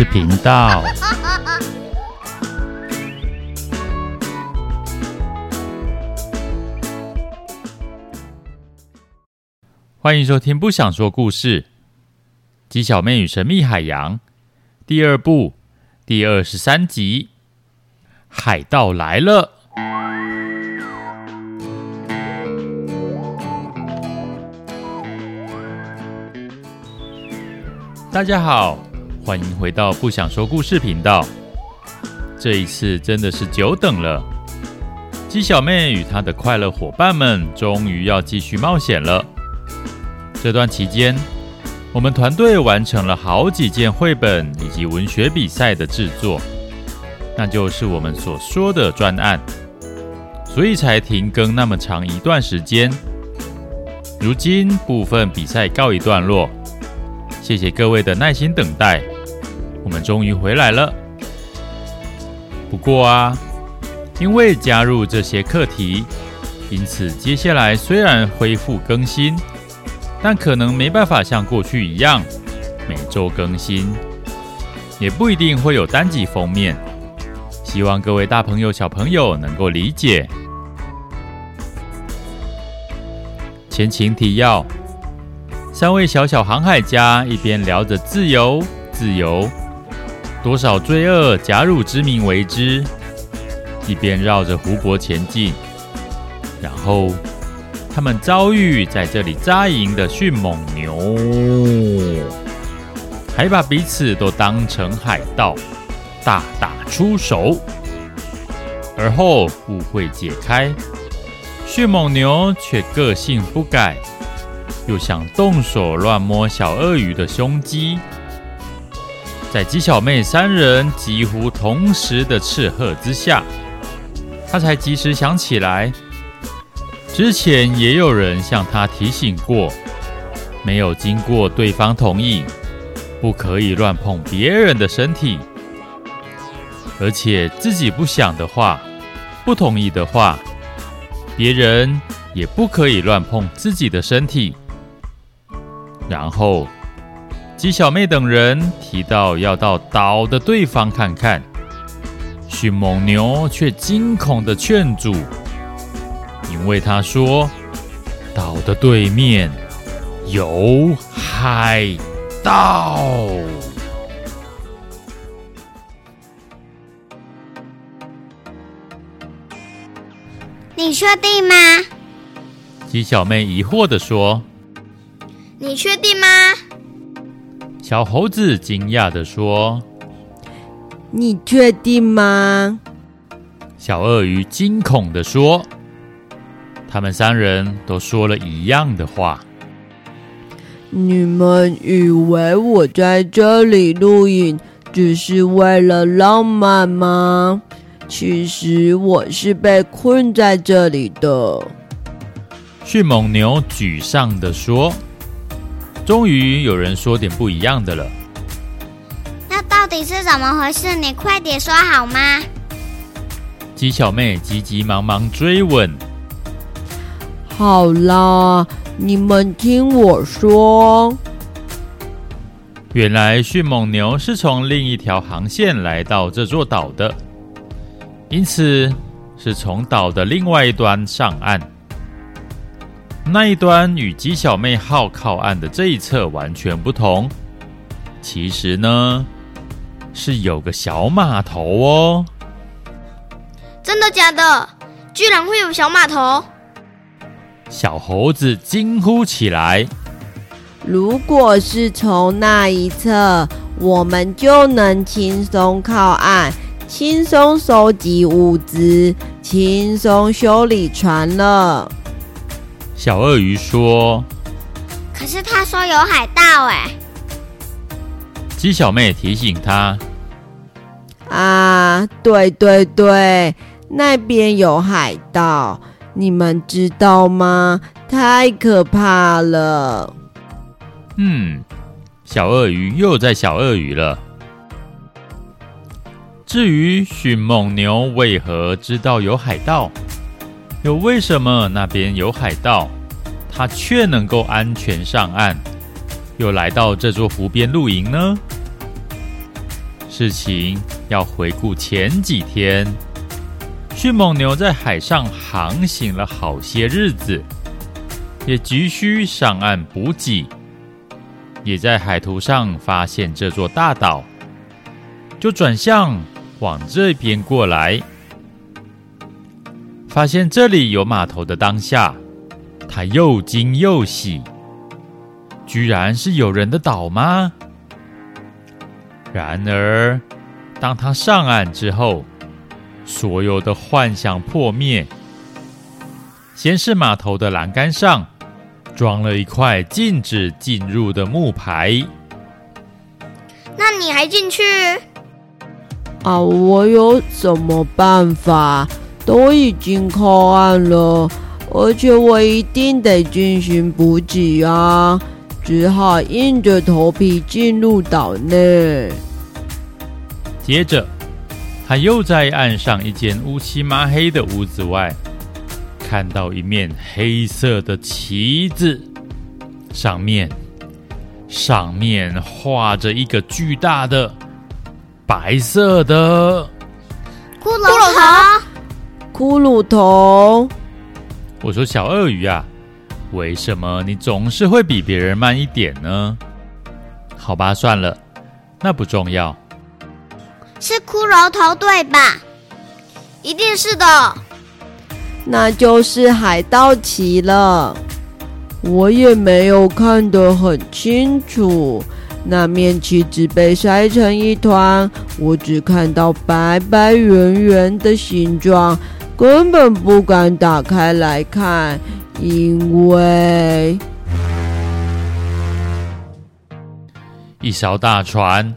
事频道。欢迎收听《不想说故事》，鸡小妹与神秘海洋第二部第二十三集，海盗来了。大家好，欢迎回到不想说故事频道。这一次真的是久等了，鸡小妹与她的快乐伙伴们终于要继续冒险了。这段期间，我们团队完成了好几件绘本以及文学比赛的制作，那就是我们所说的专案，所以才停更那么长一段时间。如今部分比赛告一段落。谢谢各位的耐心等待，我们终于回来了。不过啊，因为加入这些课题，因此接下来虽然恢复更新，但可能没办法像过去一样每周更新，也不一定会有单集封面。希望各位大朋友、小朋友能够理解。前情提要。三位小小航海家一边聊着自由，自由，多少罪恶假汝之名为之，一边绕着湖泊前进。然后，他们遭遇在这里扎营的迅猛牛，还把彼此都当成海盗，大打出手。而后误会解开，迅猛牛却个性不改。又想动手乱摸小鳄鱼的胸肌，在鸡小妹三人几乎同时的斥喝之下，她才及时想起来，之前也有人向她提醒过，没有经过对方同意，不可以乱碰别人的身体，而且自己不想的话，不同意的话，别人也不可以乱碰自己的身体。然后，鸡小妹等人提到要到岛的对方看看，迅猛牛却惊恐地劝阻，因为他说岛的对面有海盗。你确定吗？鸡小妹疑惑地说。你确定吗？小猴子惊讶地说：“你确定吗？”小鳄鱼惊恐地说：“他们三人都说了一样的话。”你们以为我在这里录影只是为了浪漫吗？其实我是被困在这里的。”迅猛牛沮丧地说。终于有人说点不一样的了。那到底是怎么回事？你快点说好吗？鸡小妹急急忙忙追问。好啦，你们听我说。原来迅猛牛是从另一条航线来到这座岛的，因此是从岛的另外一端上岸。那一端与鸡小妹号靠岸的这一侧完全不同。其实呢，是有个小码头哦。真的假的？居然会有小码头？小猴子惊呼起来。如果是从那一侧，我们就能轻松靠岸，轻松收集物资，轻松修理船了。小鳄鱼说：“可是他说有海盗哎。”鸡小妹提醒他：“啊，对对对，那边有海盗，你们知道吗？太可怕了。”嗯，小鳄鱼又在小鳄鱼了。至于迅猛牛为何知道有海盗？又为什么那边有海盗，他却能够安全上岸，又来到这座湖边露营呢？事情要回顾前几天，迅猛牛在海上航行了好些日子，也急需上岸补给，也在海图上发现这座大岛，就转向往这边过来。发现这里有码头的当下，他又惊又喜，居然是有人的岛吗？然而，当他上岸之后，所有的幻想破灭。先是码头的栏杆上装了一块禁止进入的木牌。那你还进去？啊，我有什么办法？都已经靠岸了，而且我一定得进行补给啊！只好硬着头皮进入岛内。接着，他又在岸上一间乌漆麻黑的屋子外，看到一面黑色的旗子，上面上面画着一个巨大的白色的骷髅头。骷髅头。我说小鳄鱼啊，为什么你总是会比别人慢一点呢？好吧，算了，那不重要。是骷髅头对吧？一定是的。那就是海盗旗了。我也没有看得很清楚，那面旗子被摔成一团，我只看到白白圆圆的形状，根本不敢打开来看，因为一艘大船。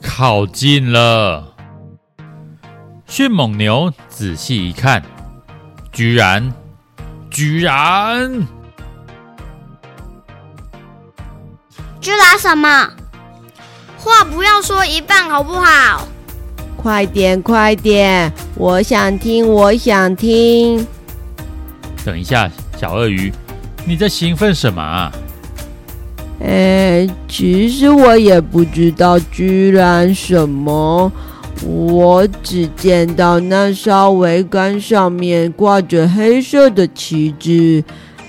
靠近了，迅猛牛仔细一看，居然，居然，居然什么？话不要说一半好不好？快点，快点，我想听，我想听。等一下，小鳄鱼，你在兴奋什么啊？哎，其实我也不知道居然什么，我只见到那艘桅杆上面挂着黑色的旗帜，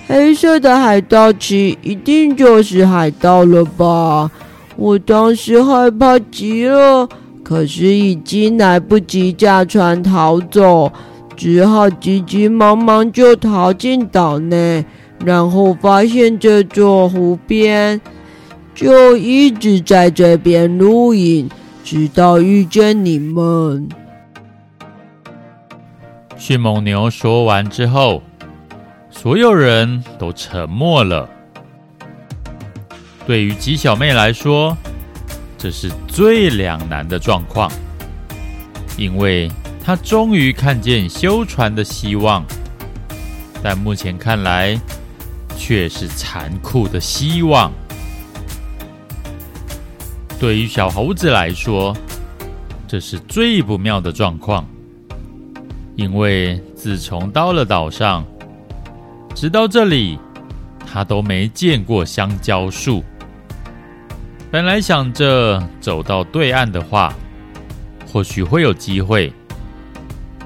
黑色的海盗旗一定就是海盗了吧？我当时害怕极了，可是已经来不及驾船逃走，只好急急忙忙就逃进岛内。然后发现这座湖边，就一直在这边露营，直到遇见你们。迅猛牛说完之后，所有人都沉默了。对于吉小妹来说，这是最两难的状况，因为他终于看见修船的希望，但目前看来。却是残酷的希望。对于小猴子来说，这是最不妙的状况，因为自从到了岛上，直到这里，他都没见过香蕉树。本来想着走到对岸的话，或许会有机会，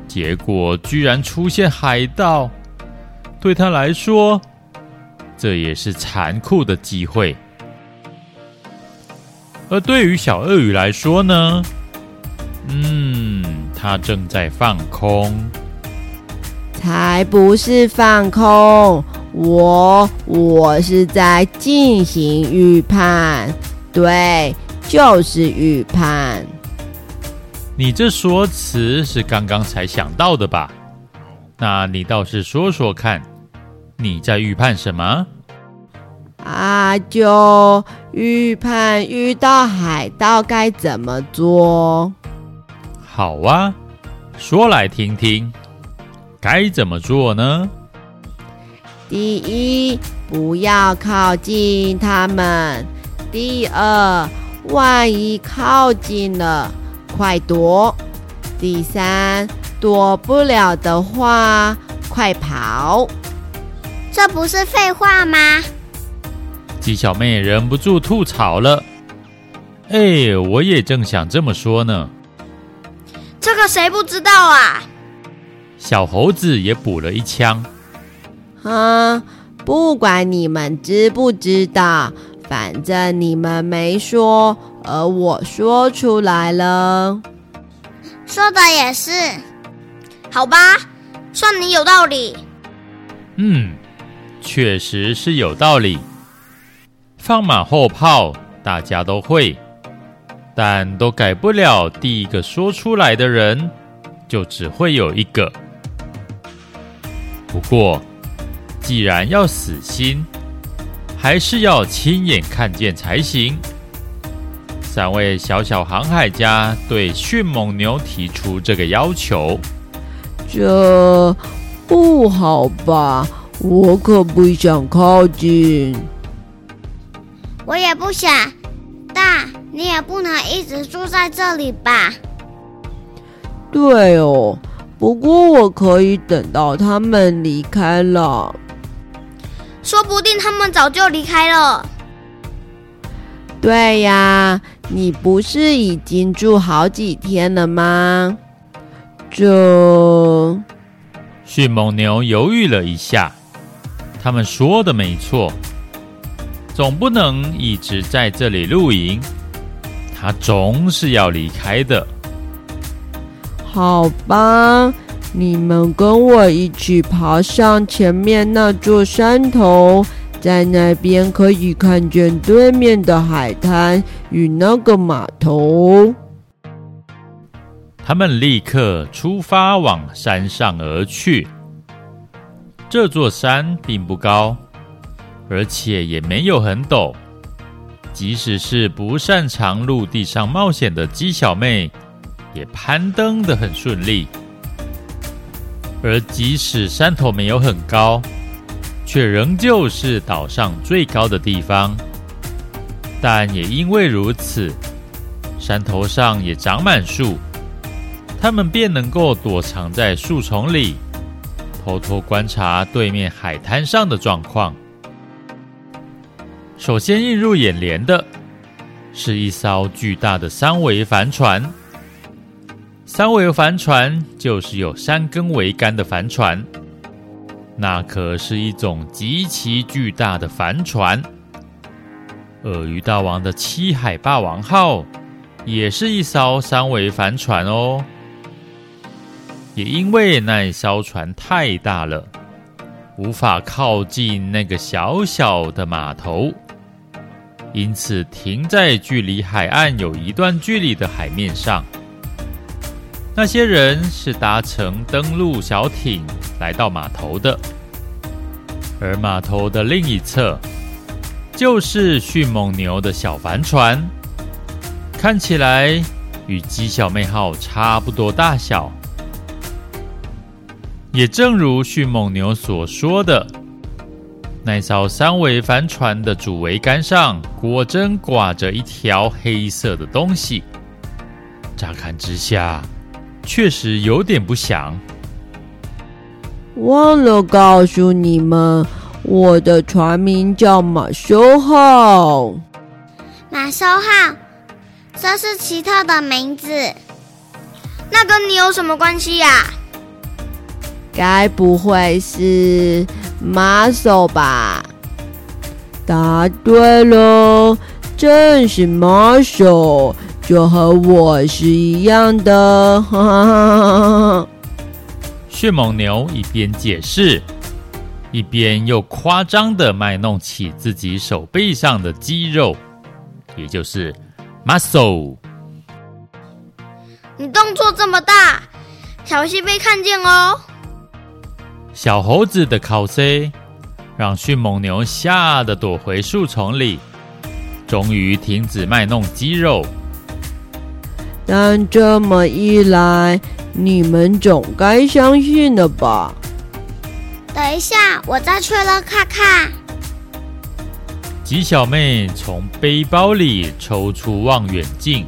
结果居然出现海盗，对他来说。这也是残酷的机会，而对于小鳄鱼来说呢？嗯，它正在放空。才不是放空，我我是在进行预判，对，就是预判。你这说辞是刚刚才想到的吧？那你倒是说说看，你在预判什么？啊，就预判遇到海盗该怎么做？好啊，说来听听，该怎么做呢？第一，不要靠近他们；第二，万一靠近了，快躲；第三，躲不了的话，快跑。这不是废话吗？鸡小妹忍不住吐槽了：“哎，我也正想这么说呢。这个谁不知道啊？小猴子也补了一枪。啊，不管你们知不知道，反正你们没说，而我说出来了。说的也是，好吧，算你有道理。嗯，确实是有道理。放马后炮，大家都会。但都改不了，第一个说出来的人就只会有一个。不过，既然要死心，还是要亲眼看见才行。三位小小航海家对迅猛牛提出这个要求。这不好吧？我可不想靠近。我也不想。但，你也不能一直住在这里吧？对哦，不过我可以等到他们离开了。说不定他们早就离开了。对呀，你不是已经住好几天了吗？这……迅猛牛犹豫了一下，他们说的没错。总不能一直在这里露营，他总是要离开的。好吧，你们跟我一起爬上前面那座山头，在那边可以看见对面的海滩与那个码头。他们立刻出发往山上而去。这座山并不高。而且也没有很陡，即使是不擅长陆地上冒险的鸡小妹，也攀登的很顺利。而即使山头没有很高，却仍旧是岛上最高的地方。但也因为如此，山头上也长满树，他们便能够躲藏在树丛里，偷偷观察对面海滩上的状况。首先映入眼帘的是一艘巨大的三桅帆船。三桅帆船就是有三根桅杆的帆船，那可是一种极其巨大的帆船。鳄鱼大王的七海霸王号也是一艘三桅帆船哦。也因为那艘船太大了，无法靠近那个小小的码头。因此，停在距离海岸有一段距离的海面上。那些人是搭乘登陆小艇来到码头的，而码头的另一侧就是迅猛牛的小帆船，看起来与鸡小妹号差不多大小。也正如迅猛牛所说的。那艘三桅帆船的主桅杆上果真挂着一条黑色的东西，乍看之下确实有点不祥。忘了告诉你们，我的船名叫马修号。马修号，这是奇特的名字。那跟你有什么关系呀？该不会是？马修吧，答对了，正是马修，就和我是一样的。哈哈哈哈。迅猛牛一边解释，一边又夸张的卖弄起自己手背上的肌肉，也就是 muscle。你动作这么大，小心被看见哦。小猴子的口 C 让迅猛牛吓得躲回树丛里，终于停止卖弄肌肉。但这么一来，你们总该相信了吧？等一下，我再确认看看。吉小妹从背包里抽出望远镜，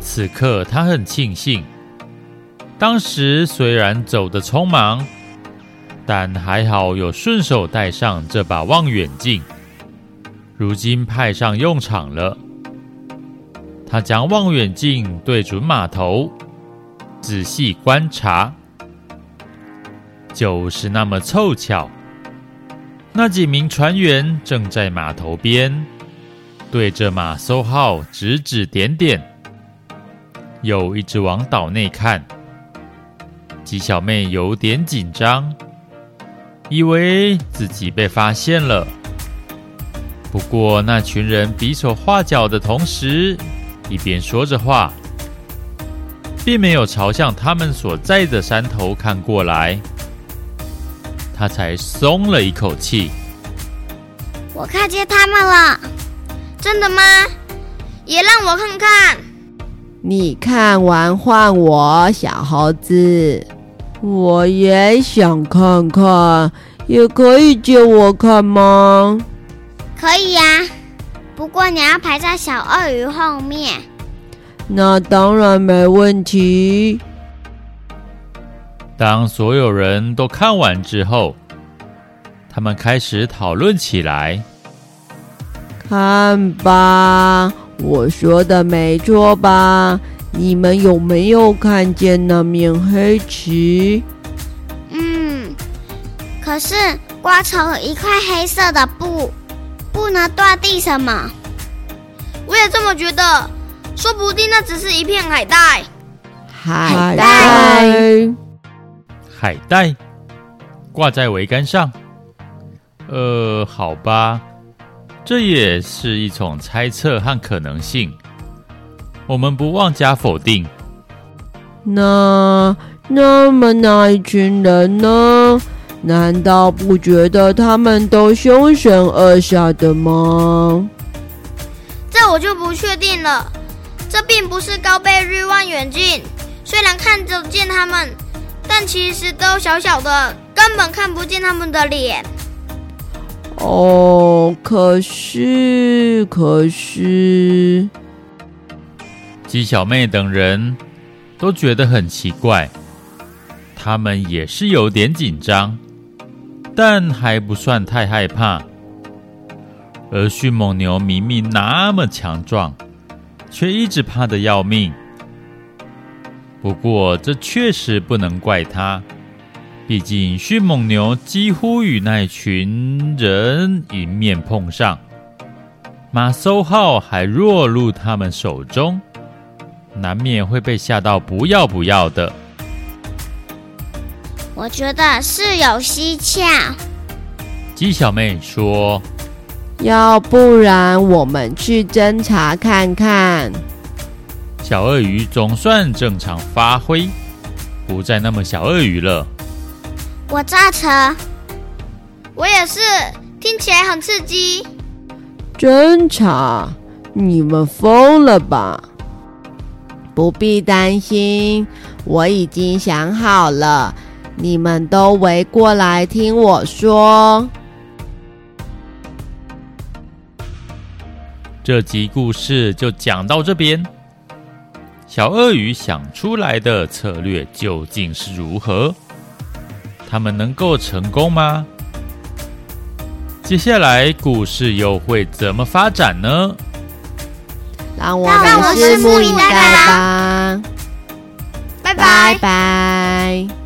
此刻她很庆幸，当时虽然走得匆忙。但还好有顺手带上这把望远镜，如今派上用场了。他将望远镜对准码头，仔细观察。就是那么凑巧，那几名船员正在码头边，对着马搜号指指点点，又一直往岛内看。鸡小妹有点紧张，以为自己被发现了。不过那群人比手画脚的同时，一边说着话，并没有朝向他们所在的山头看过来。他才松了一口气。我看见他们了，真的吗？也让我看看。你看完换我，小猴子。我也想看看，也可以借我看吗？可以呀，不过你要排在小鳄鱼后面。那当然没问题。当所有人都看完之后，他们开始讨论起来。看吧，我说的没错吧？你们有没有看见那面黑旗？嗯，可是刮成了一块黑色的布，布呢断地什么？我也这么觉得，说不定那只是一片海带。海带。海带挂在桅杆上，呃，好吧，这也是一种猜测和可能性，我们不妄加否定。那那么那一群人呢？难道不觉得他们都凶神恶煞的吗？这我就不确定了。这并不是高倍率望远镜，虽然看得见他们。但其实都小小的，根本看不见他们的脸。哦，可是，可是，鸡小妹等人都觉得很奇怪，他们也是有点紧张，但还不算太害怕。而迅猛牛明明那么强壮，却一直怕得要命。不过，这确实不能怪他，毕竟迅猛牛几乎与那群人迎面碰上，马搜号还落入他们手中，难免会被吓到不要不要的。我觉得是有蹊跷。鸡小妹说：“要不然我们去侦查看看。”小鳄鱼总算正常发挥，不再那么小鳄鱼了。我赞成，我也是，听起来很刺激。侦查？你们疯了吧？不必担心，我已经想好了，你们都围过来听我说。这集故事就讲到这边。小鳄鱼想出来的策略究竟是如何？他们能够成功吗？接下来故事又会怎么发展呢？让我们拭目以待吧！拜拜。拜拜。